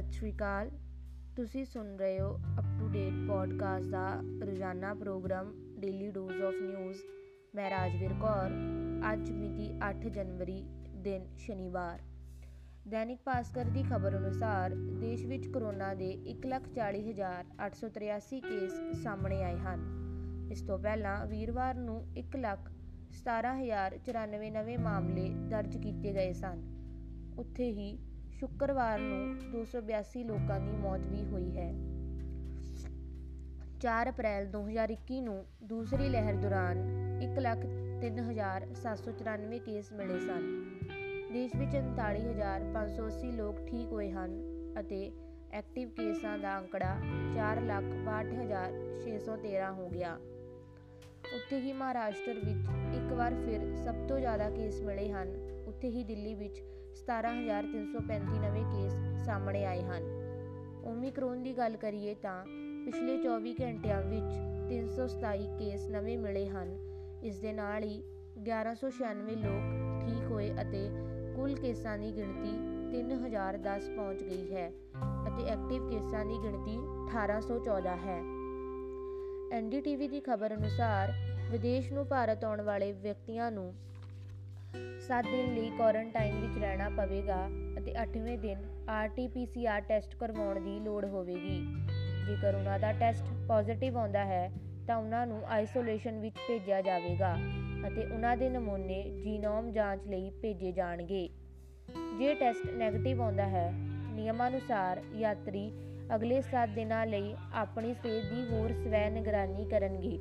ਸਤਿ ਸ਼੍ਰੀ ਅਕਾਲ। ਤੁਸੀਂ ਸੁਣ ਰਹੇ ਹੋ ਅਪ ਟੂ ਡੇਟ ਪੋਡਕਾਸਟ ਦਾ ਰੋਜ਼ਾਨਾ programme daily dose of news ਮੈਂ ਰਾਜਵੀਰ ਕੌਰ। ਅੱਜ ਮਿਤੀ 8 ਜਨਵਰੀ ਦਿਨ ਸ਼ਨੀਵਾਰ। ਦੈਨਿਕ ਭਾਸਕਰ ਦੀ ਖਬਰ ਅਨੁਸਾਰ ਦੇਸ਼ ਵਿੱਚ ਕਰੋਨਾ ਦੇ 140883 ਕੇਸ ਸਾਹਮਣੇ ਆਏ ਹਨ। ਇਸ ਤੋਂ ਪਹਿਲਾਂ ਵੀਰਵਾਰ ਨੂੰ 117094 ਨਵੇਂ ਮਾਮਲੇ ਦਰਜ ਕੀਤੇ ਗਏ ਸਨ। ਉੱਥੇ ਹੀ ਸ਼ੁੱਕਰਵਾਰ ਨੂੰ 282 ਲੋਕਾਂ ਦੀ ਮੌਤ ਵੀ ਹੋਈ ਹੈ। 4 ਅਪ੍ਰੈਲ 2021 ਨੂੰ ਦੂਸਰੀ ਲਹਿਰ ਦੌਰਾਨ 1,03,794 ਕੇਸ ਮਿਲੇ ਸਨ। ਦੇਸ਼ ਵਿੱਚ 39580 ਲੋਕ ਠੀਕ ਹੋਏ ਹਨ ਅਤੇ ਐਕਟਿਵ ਕੇਸਾਂ ਦਾ ਅੰਕੜਾ 4,62,613 ਹੋ ਗਿਆ। ਉੱਥੇ ਹੀ ਮਹਾਰਾਸ਼ਟਰ ਵਿੱਚ ਇੱਕ ਵਾਰ ਫਿਰ ਸਭ ਤੋਂ ਜ਼ਿਆਦਾ ਕੇਸ ਮਿਲੇ ਹਨ। ਉੱਥੇ ਹੀ ਦਿੱਲੀ ਵਿੱਚ 17335 ਨਵੇਂ ਕੇਸ ਸਾਹਮਣੇ ਆਏ ਹਨ। ਓਮਿਕਰੋਨ ਦੀ ਗੱਲ ਕਰੀਏ ਤਾਂ ਪਿਛਲੇ 24 ਘੰਟਿਆਂ ਵਿੱਚ 327 ਕੇਸ ਨਵੇਂ ਮਿਲੇ ਹਨ। ਇਸ ਦੇ ਨਾਲ ਹੀ 1196 ਲੋਕ ਠੀਕ ਹੋਏ ਅਤੇ ਕੁੱਲ ਕੇਸਾਂ ਦੀ ਗਿਣਤੀ 3010 ਪਹੁੰਚ ਗਈ ਹੈ ਅਤੇ ਐਕਟਿਵ ਕੇਸਾਂ ਦੀ ਗਿਣਤੀ 1814 ਹੈ। ਐਨਡੀਟੀਵੀ ਦੀ ਖਬਰ ਅਨੁਸਾਰ ਵਿਦੇਸ਼ ਨੂੰ ਭਾਰਤ ਆਉਣ ਵਾਲੇ ਵਿਅਕਤੀਆਂ ਨੂੰ 7 ਦਿਨ ਲਈ ਕੁਆਰੰਟਾਈਨ ਵਿੱਚ ਰਹਿਣਾ ਪਵੇਗਾ ਅਤੇ 8ਵੇਂ ਦਿਨ ਆਰਟੀਪੀਸੀਆਰ ਟੈਸਟ ਕਰਵਾਉਣ ਦੀ ਲੋੜ ਹੋਵੇਗੀ। ਜੇਕਰ ਉਹਨਾਂ ਦਾ ਟੈਸਟ ਪੋਜ਼ਿਟਿਵ ਆਉਂਦਾ ਹੈ, ਤਾਂ ਉਹਨਾਂ ਨੂੰ ਆਈਸੋਲੇਸ਼ਨ ਵਿੱਚ ਭੇਜਿਆ ਜਾਵੇਗਾ ਅਤੇ ਉਹਨਾਂ ਦੇ ਨਮੂਨੇ ਜੀਨੋਮ ਜਾਂਚ ਲਈ ਭੇਜੇ ਜਾਣਗੇ। ਜੇ ਟੈਸਟ ਨੈਗੇਟਿਵ ਆਉਂਦਾ ਹੈ ਨਿਯਮਾਂ ਅਨੁਸਾਰ ਯਾਤਰੀ ਅਗਲੇ 7 ਦਿਨਾਂ ਲਈ ਆਪਣੀ ਸਿਹਤ ਦੀ ਹੋਰ ਸਵੈ ਨਿਗਰਾਨੀ ਕਰਨਗੇ।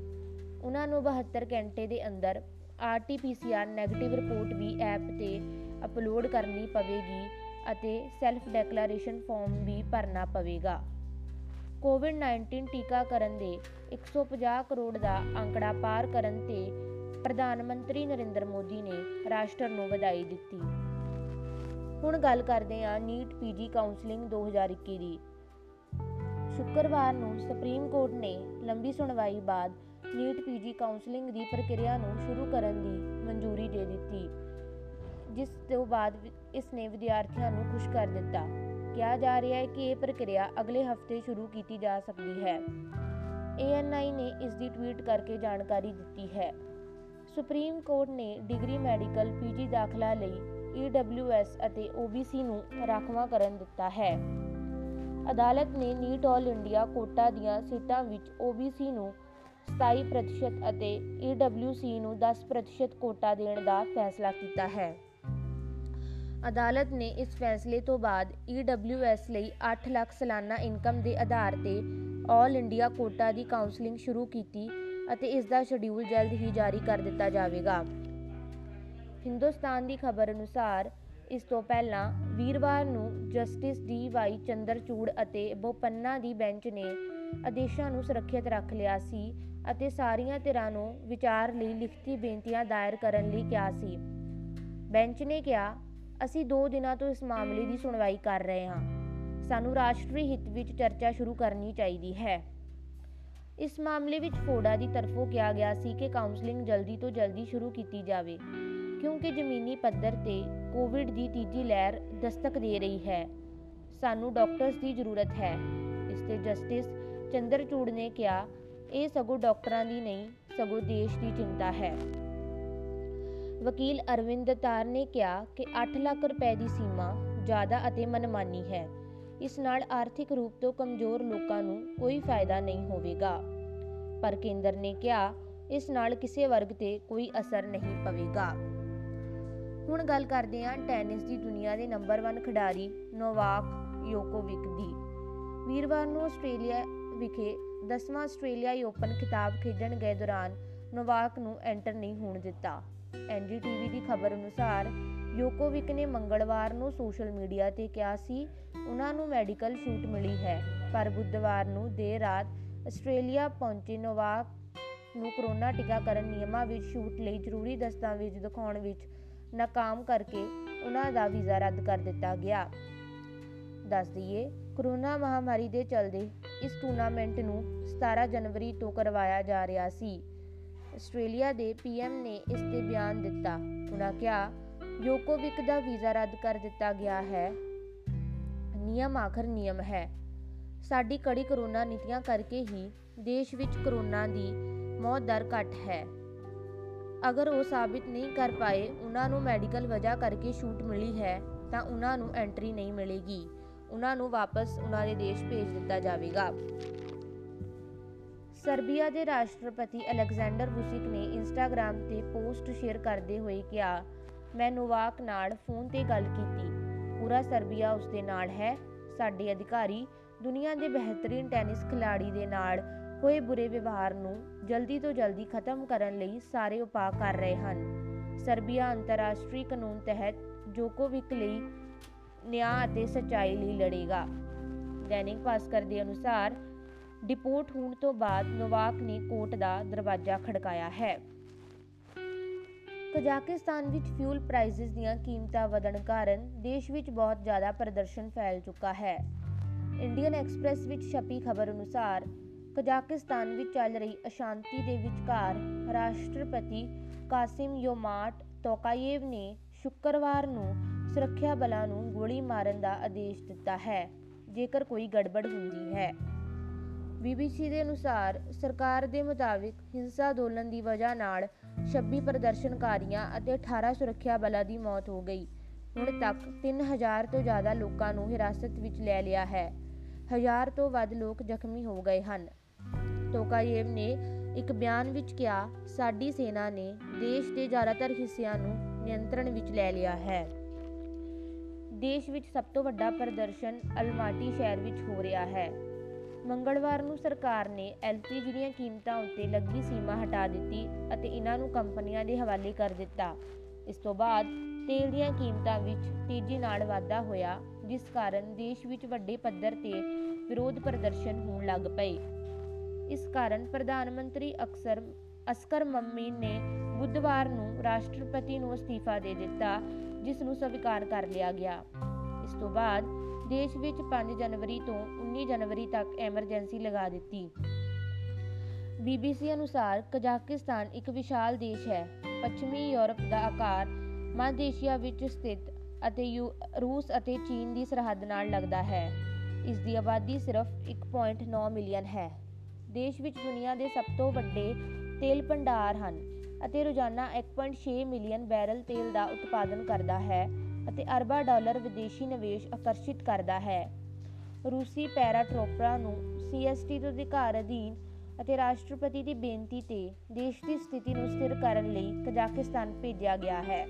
ਉਹਨਾਂ ਨੂੰ 72 ਘੰਟੇ ਦੇ ਅੰਦਰ ਆਰਟੀਪੀਸੀਆਰ 네ਗੇਟਿਵ ਰਿਪੋਰਟ ਵੀ ਐਪ ਤੇ ਅਪਲੋਡ ਕਰਨੀ ਪਵੇਗੀ ਅਤੇ ਸੈਲਫ ਡੈਕਲੇਰੇਸ਼ਨ ਫਾਰਮ ਵੀ ਭਰਨਾ ਪਵੇਗਾ। ਕੋਵਿਡ-19 ਟੀਕਾਕਰਨ ਦੇ 150 ਕਰੋੜ ਦਾ ਅੰਕੜਾ ਪਾਰ ਕਰਨ ਤੇ ਪ੍ਰਧਾਨ ਮੰਤਰੀ ਨਰਿੰਦਰ ਮੋਦੀ ਨੇ ਰਾਸ਼ਟਰ ਨੂੰ ਵਧਾਈ ਦਿੱਤੀ। ਹੁਣ ਗੱਲ ਕਰਦੇ ਹਾਂ ਨੀਟ ਪੀਜੀ ਕਾਉਂਸਲਿੰਗ 2021 ਦੀ ਸ਼ੁੱਕਰਵਾਰ ਨੂੰ ਸੁਪਰੀਮ ਕੋਰਟ ਨੇ ਲੰਬੀ ਸੁਣਵਾਈ ਬਾਅਦ ਨੀਟ ਪੀਜੀ ਕਾਉਂਸਲਿੰਗ ਦੀ ਪ੍ਰਕਿਰਿਆ ਨੂੰ ਸ਼ੁਰੂ ਕਰਨ ਦੀ ਮਨਜ਼ੂਰੀ ਦੇ ਦਿੱਤੀ, ਜਿਸ ਤੋਂ ਬਾਅਦ ਇਸ ਨੇ ਵਿਦਿਆਰਥੀਆਂ ਨੂੰ ਖੁਸ਼ ਕਰ ਦਿੱਤਾ। ਕਿਹਾ ਜਾ ਰਿਹਾ ਹੈ ਕਿ ਇਹ ਪ੍ਰਕਿਰਿਆ ਅਗਲੇ ਹਫ਼ਤੇ ਸ਼ੁਰੂ ਕੀਤੀ ਜਾ ਸਕਦੀ ਹੈ। ਏਐਨਆਈ ਨੇ ਇਸ ਦੀ ਟਵੀਟ ਕਰਕੇ ਜਾਣਕਾਰੀ ਦਿੱਤੀ ਹੈ। ਸੁਪਰੀਮ ਕੋਰਟ ਨੇ ਡਿਗਰੀ ਮੈਡੀਕਲ, ਪੀਜੀ ਦਾਖਲਾ ਲਈ ਈਡਬਲਯੂਐਸ ਅਤੇ ਓਬੀਸੀ ਨੂੰ ਰਾਖਵਾਂ ਕਰਨ ਦਿੱਤਾ ਹੈ। ਅਦਾਲਤ ਨੇ ਨੀਟ ਆਲ ਇੰਡੀਆ ਕੋਟਾ ਦੀਆਂ ਸੀਟਾਂ ਵਿੱਚ ਓਬੀਸੀ ਨੂੰ 27% ਅਤੇ ਈਡਬਲਯੂਸੀ ਨੂੰ 10% ਕੋਟਾ ਦੇਣ ਦਾ ਫੈਸਲਾ ਕੀਤਾ ਹੈ। ਅਦਾਲਤ ਨੇ ਇਸ ਫੈਸਲੇ ਤੋਂ ਬਾਅਦ ਈਡਬਲਯੂਐਸ ਲਈ 8 ਲੱਖ ਸਾਲਾਨਾ ਇਨਕਮ ਦੇ ਆਧਾਰ ਤੇ ਆਲ ਇੰਡੀਆ ਕੋਟਾ ਦੀ ਕਾਉਂਸਲਿੰਗ ਸ਼ੁਰੂ ਕੀਤੀ ਅਤੇ ਇਸ ਦਾ ਸ਼ਡਿਊਲ ਜਲਦ ਹੀ ਜਾਰੀ ਕਰ ਦਿੱਤਾ ਜਾਵੇਗਾ। ਹਿੰਦੁਸਤਾਨ ਦੀ ਖਬਰ ਅਨੁਸਾਰ ਇਸ ਤੋਂ ਪਹਿਲਾਂ ਵੀਰਵਾਰ ਨੂੰ ਜਸਟਿਸ ਡੀ ਵਾਈ ਚੰਦਰਚੂੜ ਅਤੇ ਬੋਪੰਨਾ ਦੀ ਬੈਂਚ ਨੇ ਆਦੇਸ਼ਾਂ ਨੂੰ ਸੁਰੱਖਿਅਤ ਰੱਖ ਲਿਆ ਸੀ ਅਤੇ ਸਾਰੀਆਂ ਧਿਰਾਂ ਨੂੰ ਵਿਚਾਰ ਲਈ ਲਿਖਤੀ ਬੇਨਤੀਆਂ ਦਾਇਰ ਕਰਨ ਲਈ ਕਿਹਾ ਸੀ। ਬੈਂਚ ਨੇ ਕਿਹਾ, ਅਸੀਂ 2 ਦਿਨਾਂ ਤੋਂ ਇਸ ਮਾਮਲੇ ਦੀ ਸੁਣਵਾਈ ਕਰ ਰਹੇ ਹਾਂ। ਸਾਨੂੰ ਰਾਸ਼ਟਰੀ ਹਿੱਤ ਵਿੱਚ ਚਰਚਾ ਸ਼ੁਰੂ ਕਰਨੀ ਚਾਹੀਦੀ ਹੈ। ਇਸ ਮਾਮਲੇ ਵਿੱਚ ਫੋਡਾ ਦੀ ਤਰਫੋਂ ਕਿਹਾ ਗਿਆ ਸੀ ਕਿ ਕਾਉਂਸਲਿੰਗ ਜਲਦੀ ਤੋਂ ਜਲਦੀ ਸ਼ੁਰੂ ਕੀਤੀ ਜਾਵੇ, ਕਿਉਂਕਿ ਜ਼ਮੀਨੀ ਪੱਧਰ ਤੇ ਕੋਵਿਡ ਦੀ ਤੀਜੀ ਲਹਿਰ ਦਸਤਕ ਦੇ ਰਹੀ ਹੈ। ਸਾਨੂੰ ਡਾਕਟਰਸ ਦੀ ਜ਼ਰੂਰਤ ਹੈ। ਇਸ ਤੇ ਜਸਟਿਸ ਚੰਦਰਚੂੜ ਨੇ ਕਿਹਾ, ਇਹ ਸਗੋਂ ਡਾਕਟਰਾਂ ਦੀ ਨਹੀਂ, ਸਗੋਂ ਦੇਸ਼ ਦੀ ਚਿੰਤਾ ਹੈ। ਵਕੀਲ ਅਰਵਿੰਦ ਤਾਰ ਨੇ ਕਿਹਾ ਕਿ 8 ਲੱਖ ਰੁਪਏ ਦੀ ਸੀਮਾ ਜ਼ਿਆਦਾ ਅਤੇ ਮਨਮਾਨੀ ਹੈ। ਇਸ ਨਾਲ ਆਰਥਿਕ ਰੂਪ ਤੋਂ ਕਮਜ਼ੋਰ ਲੋਕਾਂ ਨੂੰ ਕੋਈ ਫਾਇਦਾ ਨਹੀਂ ਹੋਵੇਗਾ। ਪਰ ਕੇਂਦਰ ਨੇ ਕਿਹਾ, ਇਸ ਨਾਲ ਕਿਸੇ ਵਰਗ ਤੇ ਕੋਈ ਅਸਰ ਨਹੀਂ ਪਵੇਗਾ। ਹੁਣ ਗੱਲ ਕਰਦੇ ਹਾਂ ਟੈਨਿਸ ਦੀ ਦੁਨੀਆ ਦੇ ਨੰਬਰ 1 ਖਿਡਾਰੀ ਨੋਵਾਕ ਯੋਕੋਵਿਕ ਦੀ। ਵੀਰਵਾਰ ਨੂੰ ਆਸਟ੍ਰੇਲੀਆ ਵਿਖੇ 10ਵਾਂ ਆਸਟ੍ਰੇਲੀਆ ਓਪਨ ਖਿਤਾਬ ਖੇਡਣ ਗਏ ਦੌਰਾਨ ਨੋਵਾਕ ਨੂੰ ਐਂਟਰ ਨਹੀਂ ਹੋਣ ਦਿੱਤਾ। ਐਨਡੀਟੀਵੀ ਦੀ ਖਬਰ ਅਨੁਸਾਰ ਯੋਕੋਵਿਕ ਨੇ ਮੰਗਲਵਾਰ ਨੂੰ ਸੋਸ਼ਲ ਮੀਡੀਆ ਤੇ ਕਿਹਾ ਸੀ, ਉਹਨਾਂ ਨੂੰ ਮੈਡੀਕਲ ਛੂਟ ਮਿਲੀ ਹੈ, ਪਰ ਬੁੱਧਵਾਰ ਨੂੰ ਦੇਰ ਰਾਤ ਆਸਟ੍ਰੇਲੀਆ ਪਹੁੰਚੇ ਨੋਵਾਕ ਨੂੰ ਕਰੋਨਾ ਟੀਕਾਕਰਨ ਨਿਯਮਾਂ ਵਿੱਚ ਛੂਟ ਲਈ ਜ਼ਰੂਰੀ ਦਸਤਾਵੇਜ਼ ਦਿਖਾਉਣ ਵਿੱਚ ਨਾਕਾਮ ਕਰਕੇ ਉਹਨਾਂ ਦਾ ਵੀਜ਼ਾ ਰੱਦ ਕਰ ਦਿੱਤਾ ਗਿਆ। ਦੱਸ ਦਈਏ ਕਰੋਨਾ ਮਹਾਮਾਰੀ ਦੇ ਚਲਦੇ ਇਸ ਟੂਰਨਾਮੈਂਟ ਨੂੰ 17 ਜਨਵਰੀ ਤੋਂ ਕਰਵਾਇਆ ਜਾ ਰਿਹਾ ਸੀ। ਆਸਟ੍ਰੇਲੀਆ ਦੇ ਪੀਐਮ ਨੇ ਇਸ ਤੇ ਬਿਆਨ ਦਿੱਤਾ। ਉਹਨਾਂ ਕਿਹਾ ਯੋਕੋਵਿਕ ਦਾ ਵੀਜ਼ਾ ਰੱਦ ਕਰ ਦਿੱਤਾ ਗਿਆ ਹੈ। ਨਿਯਮ ਆਖਰ ਨਿਯਮ ਹੈ। ਸਾਡੀ ਕੜੀ ਕਰੋਨਾ ਨੀਤੀਆਂ ਕਰਕੇ ਹੀ ਦੇਸ਼ ਵਿੱਚ ਕਰੋਨਾ ਦੀ ਮੌਤ ਦਰ ਘੱਟ ਹੈ। ਅਗਰ ਉਹ ਸਾਬਿਤ ਨਹੀਂ ਕਰ ਪਾਏ ਉਹਨਾਂ ਨੂੰ ਮੈਡੀਕਲ ਵਜ੍ਹਾ ਕਰਕੇ ਛੂਟ ਮਿਲੀ ਹੈ, ਤਾਂ ਉਹਨਾਂ ਨੂੰ ਐਂਟਰੀ ਨਹੀਂ ਮਿਲੇਗੀ। ਉਹਨਾਂ ਨੂੰ ਵਾਪਸ ਉਹਨਾਂ ਦੇ ਦੇਸ਼ ਭੇਜ ਦਿੱਤਾ ਜਾਵੇਗਾ। ਸਰਬੀਆ ਦੇ ਰਾਸ਼ਟਰਪਤੀ ਅਲੈਗਜ਼ੈਂਡਰ ਵੁਸਿਕ ਨੇ ਇੰਸਟਾਗ੍ਰam ਤੇ ਪੋਸਟ ਸ਼ੇਅਰ ਕਰਦੇ ਹੋਏ ਕਿਹਾ, ਮੈਂ ਨੋਵਾਕ ਨਾਲ ਫੋਨ ਤੇ ਗੱਲ ਕੀਤੀ। ਪੂਰਾ ਸਰਬੀਆ ਉਸ ਦੇ ਨਾਲ ਹੈ। ਸਾਡੇ ਅਧਿਕਾਰੀ ਦੁਨੀਆ ਦੇ ਬਿਹਤਰੀਨ ਟੈਨਿਸ ਖਿਡਾਰੀ ਦੇ ਨਾਲ ਹੋਏ ਬੁਰੇ ਵਿਵਹਾਰ ਨੂੰ ਜਲਦੀ ਤੋਂ ਜਲਦੀ ਖਤਮ ਕਰਨ ਲਈ ਸਾਰੇ ਉਪਾਅ ਕਰ ਰਹੇ ਹਨ। ਸਰਬੀਆ ਅੰਤਰਰਾਸ਼ਟਰੀ ਕਾਨੂੰਨ ਤਹਿਤ ਜੋਕੋਵਿਕ ਲਈ ਨਿਆਂ ਅਤੇ ਸੱਚਾਈ ਲਈ ਲੜੇਗਾ। ਦੈਨਿਕ ਭਾਸਕਰ ਦੇ ਅਨੁਸਾਰ, ਡਿਪੋਰਟ ਹੋਣ ਤੋਂ ਬਾਅਦ ਨੋਵਾਕ ਨੇ ਕੋਰਟ ਦਾ ਦਰਵਾਜ਼ਾ ਖੜਕਾਇਆ ਹੈ। ਕਜ਼ਾਕਿਸਤਾਨ ਵਿੱਚ ਫਿਊਲ ਪ੍ਰਾਈਸਿਸ ਦੀਆਂ ਕੀਮਤਾਂ ਵਧਣ ਕਾਰਨ ਦੇਸ਼ ਵਿੱਚ ਬਹੁਤ ਜ਼ਿਆਦਾ ਪ੍ਰਦਰਸ਼ਨ ਫੈਲ ਚੁੱਕਾ ਹੈ। ਇੰਡੀਅਨ ਐਕਸਪ੍ਰੈਸ ਵਿੱਚ ਛਪੀ ਖਬਰ ਅਨੁਸਾਰ, ਕਜ਼ਾਕਿਸਤਾਨ ਵਿੱਚ ਚੱਲ ਰਹੀ ਅਸ਼ਾਂਤੀ ਦੇ ਵਿਚਕਾਰ ਰਾਸ਼ਟਰਪਤੀ ਕਾਸਿਮ ਯੋਮਾਟ ਤੋਕਾਯੇਵ ਨੇ ਸ਼ੁੱਕਰਵਾਰ ਨੂੰ ਸੁਰੱਖਿਆ ਬਲਾਂ ਨੂੰ ਗੋਲੀ ਮਾਰਨ ਦਾ ਆਦੇਸ਼ ਦਿੱਤਾ ਹੈ, ਜੇਕਰ ਕੋਈ ਗੜਬੜ ਹੁੰਦੀ ਹੈ। ਬੀਬੀਸੀ ਦੇ ਅਨੁਸਾਰ, ਸਰਕਾਰ ਦੇ ਮੁਤਾਬਿਕ ਹਿੰਸਾ ਅੰਦੋਲਨ ਦੀ ਵਜ੍ਹਾ ਨਾਲ 26 ਪ੍ਰਦਰਸ਼ਨਕਾਰੀਆਂ ਅਤੇ 18 ਸੁਰੱਖਿਆ ਬਲਾਂ ਦੀ ਮੌਤ ਹੋ ਗਈ। ਹੁਣ ਤੱਕ 3000 ਤੋਂ ਜ਼ਿਆਦਾ ਲੋਕਾਂ ਨੂੰ ਹਿਰਾਸਤ ਵਿੱਚ ਲੈ ਲਿਆ ਹੈ। ਹਜ਼ਾਰ ਤੋਂ ਵੱਧ ਲੋਕ ਜ਼ਖਮੀ ਹੋ ਗਏ ਹਨ। ਤੋਕਾਯੇਵ ਨੇ ਇੱਕ ਬਿਆਨ ਵਿੱਚ ਕਿਹਾ, ਸਾਡੀ ਸੈਨਾ ਨੇ ਦੇਸ਼ ਦੇ ਜ਼ਿਆਦਾਤਰ ਹਿੱਸਿਆਂ ਨੂੰ ਨਿਯੰਤਰਣ ਵਿੱਚ ਲੈ ਲਿਆ ਹੈ। ਦੇਸ਼ ਵਿੱਚ ਸਭ ਤੋਂ ਵੱਡਾ ਪ੍ਰਦਰਸ਼ਨ ਅਲਮਾਟੀ ਸ਼ਹਿਰ ਵਿੱਚ ਹੋ ਰਿਹਾ ਹੈ। ਮੰਗਲਵਾਰ ਨੂੰ ਸਰਕਾਰ ਨੇ ਐਲਪੀਜੀ ਦੀਆਂ ਕੀਮਤਾਂ ਉੱਤੇ ਲੱਗੀ ਸੀਮਾ ਹਟਾ ਦਿੱਤੀ ਅਤੇ ਇਹਨਾਂ ਨੂੰ ਕੰਪਨੀਆਂ ਦੇ ਹਵਾਲੇ ਕਰ ਦਿੱਤਾ। ਇਸ ਤੋਂ ਬਾਅਦ ਤੇਲ ਦੀਆਂ ਕੀਮਤਾਂ ਵਿੱਚ ਤੇਜ਼ੀ ਨਾਲ ਵਾਧਾ ਹੋਇਆ, ਜਿਸ ਕਾਰਨ ਦੇਸ਼ ਵਿੱਚ ਵੱਡੇ ਪੱਧਰ ਤੇ ਵਿਰੋਧ ਪ੍ਰਦਰਸ਼ਨ ਹੋਣ ਲੱਗ ਪਏ। ਇਸ ਕਾਰਨ ਪ੍ਰਧਾਨ ਮੰਤਰੀ ਅਕਸਰ ਅਸਕਰ ਮਮੀਨ ਨੇ ਬੁੱਧਵਾਰ ਨੂੰ ਰਾਸ਼ਟਰਪਤੀ ਨੂੰ ਅਸਤੀਫਾ ਦੇ ਦਿੱਤਾ ਜਿਸ ਨੂੰ ਸਵੀਕਾਰ ਕਰ ਲਿਆ ਗਿਆ। ਇਸ ਤੋਂ ਬਾਅਦ ਦੇਸ਼ ਵਿੱਚ 5 ਜਨਵਰੀ ਤੋਂ 19 ਜਨਵਰੀ ਤੱਕ ਐਮਰਜੈਂਸੀ ਲਗਾ ਦਿੱਤੀ। ਬੀਬੀਸੀ ਅਨੁਸਾਰ ਕਜ਼ਾਕਿਸਤਾਨ ਇੱਕ ਵਿਸ਼ਾਲ ਦੇਸ਼ ਹੈ। ਪੱਛਮੀ ਯੂਰਪ ਦਾ ਆਕਾਰ ਮੱਧ ਏਸ਼ੀਆ ਵਿੱਚ ਸਥਿਤ ਅਤੇ ਰੂਸ ਅਤੇ ਚੀਨ ਦੀ ਸਰਹੱਦ ਨਾਲ ਲੱਗਦਾ ਹੈ। ਇਸ ਦੀ ਆਬਾਦੀ ਸਿਰਫ 1.9 ਮਿਲੀਅਨ ਹੈ। ਦੇਸ਼ ਵਿੱਚ ਦੁਨੀਆ ਦੇ ਸਭ ਤੋਂ ਵੱਡੇ ਤੇਲ ਭੰਡਾਰ ਹਨ। ਅਤੇ ਰੋਜ਼ਾਨਾ 1.6 ਮਿਲੀਅਨ ਬੈਰਲ ਤੇਲ ਦਾ ਉਤਪਾਦਨ ਕਰਦਾ ਹੈ ਅਤੇ ਅਰਬਾਂ ਡਾਲਰ ਵਿਦੇਸ਼ੀ ਨਿਵੇਸ਼ ਆਕਰਸ਼ਿਤ ਕਰਦਾ ਹੈ। ਰੂਸੀ ਪੈਰਾਟ੍ਰੋਪਰਾਂ ਨੂੰ ਸੀਐਸਟੀ ਤੋਂ ਅਧਿਕਾਰ ਅਧੀਨ ਅਤੇ ਰਾਸ਼ਟਰਪਤੀ ਦੀ ਬੇਨਤੀ ਤੇ ਦੇਸ਼ ਦੀ ਸਥਿਤੀ ਨੂੰ ਸਥਿਰ ਕਰਨ ਲਈ ਕਜ਼ਾਕਿਸਤਾਨ ਭੇਜਿਆ ਗਿਆ ਹੈ।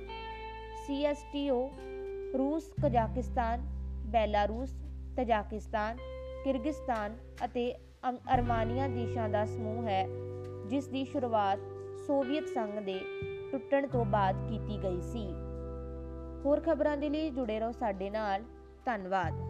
ਸੀਐਸਟੀਓ ਰੂਸ, ਕਜ਼ਾਕਿਸਤਾਨ, ਬੈਲਾਰੂਸ, ਤਜਾਕਿਸਤਾਨ, ਕਿਰਗਿਸਤਾਨ ਅਤੇ ਅਰਮਾਨੀਆ ਦੇਸ਼ਾਂ ਦਾ ਸਮੂਹ ਹੈ, ਜਿਸ ਦੀ ਸ਼ੁਰੂਆਤ ਸੋਵੀਅਤ ਸੰਘ ਦੇ ਟੁੱਟਣ ਤੋਂ ਬਾਅਦ ਕੀਤੀ ਗਈ ਸੀ। ਹੋਰ ਖਬਰਾਂ ਦੇ ਲਈ ਜੁੜੇ ਰਹੋ ਸਾਡੇ ਨਾਲ। ਧੰਨਵਾਦ।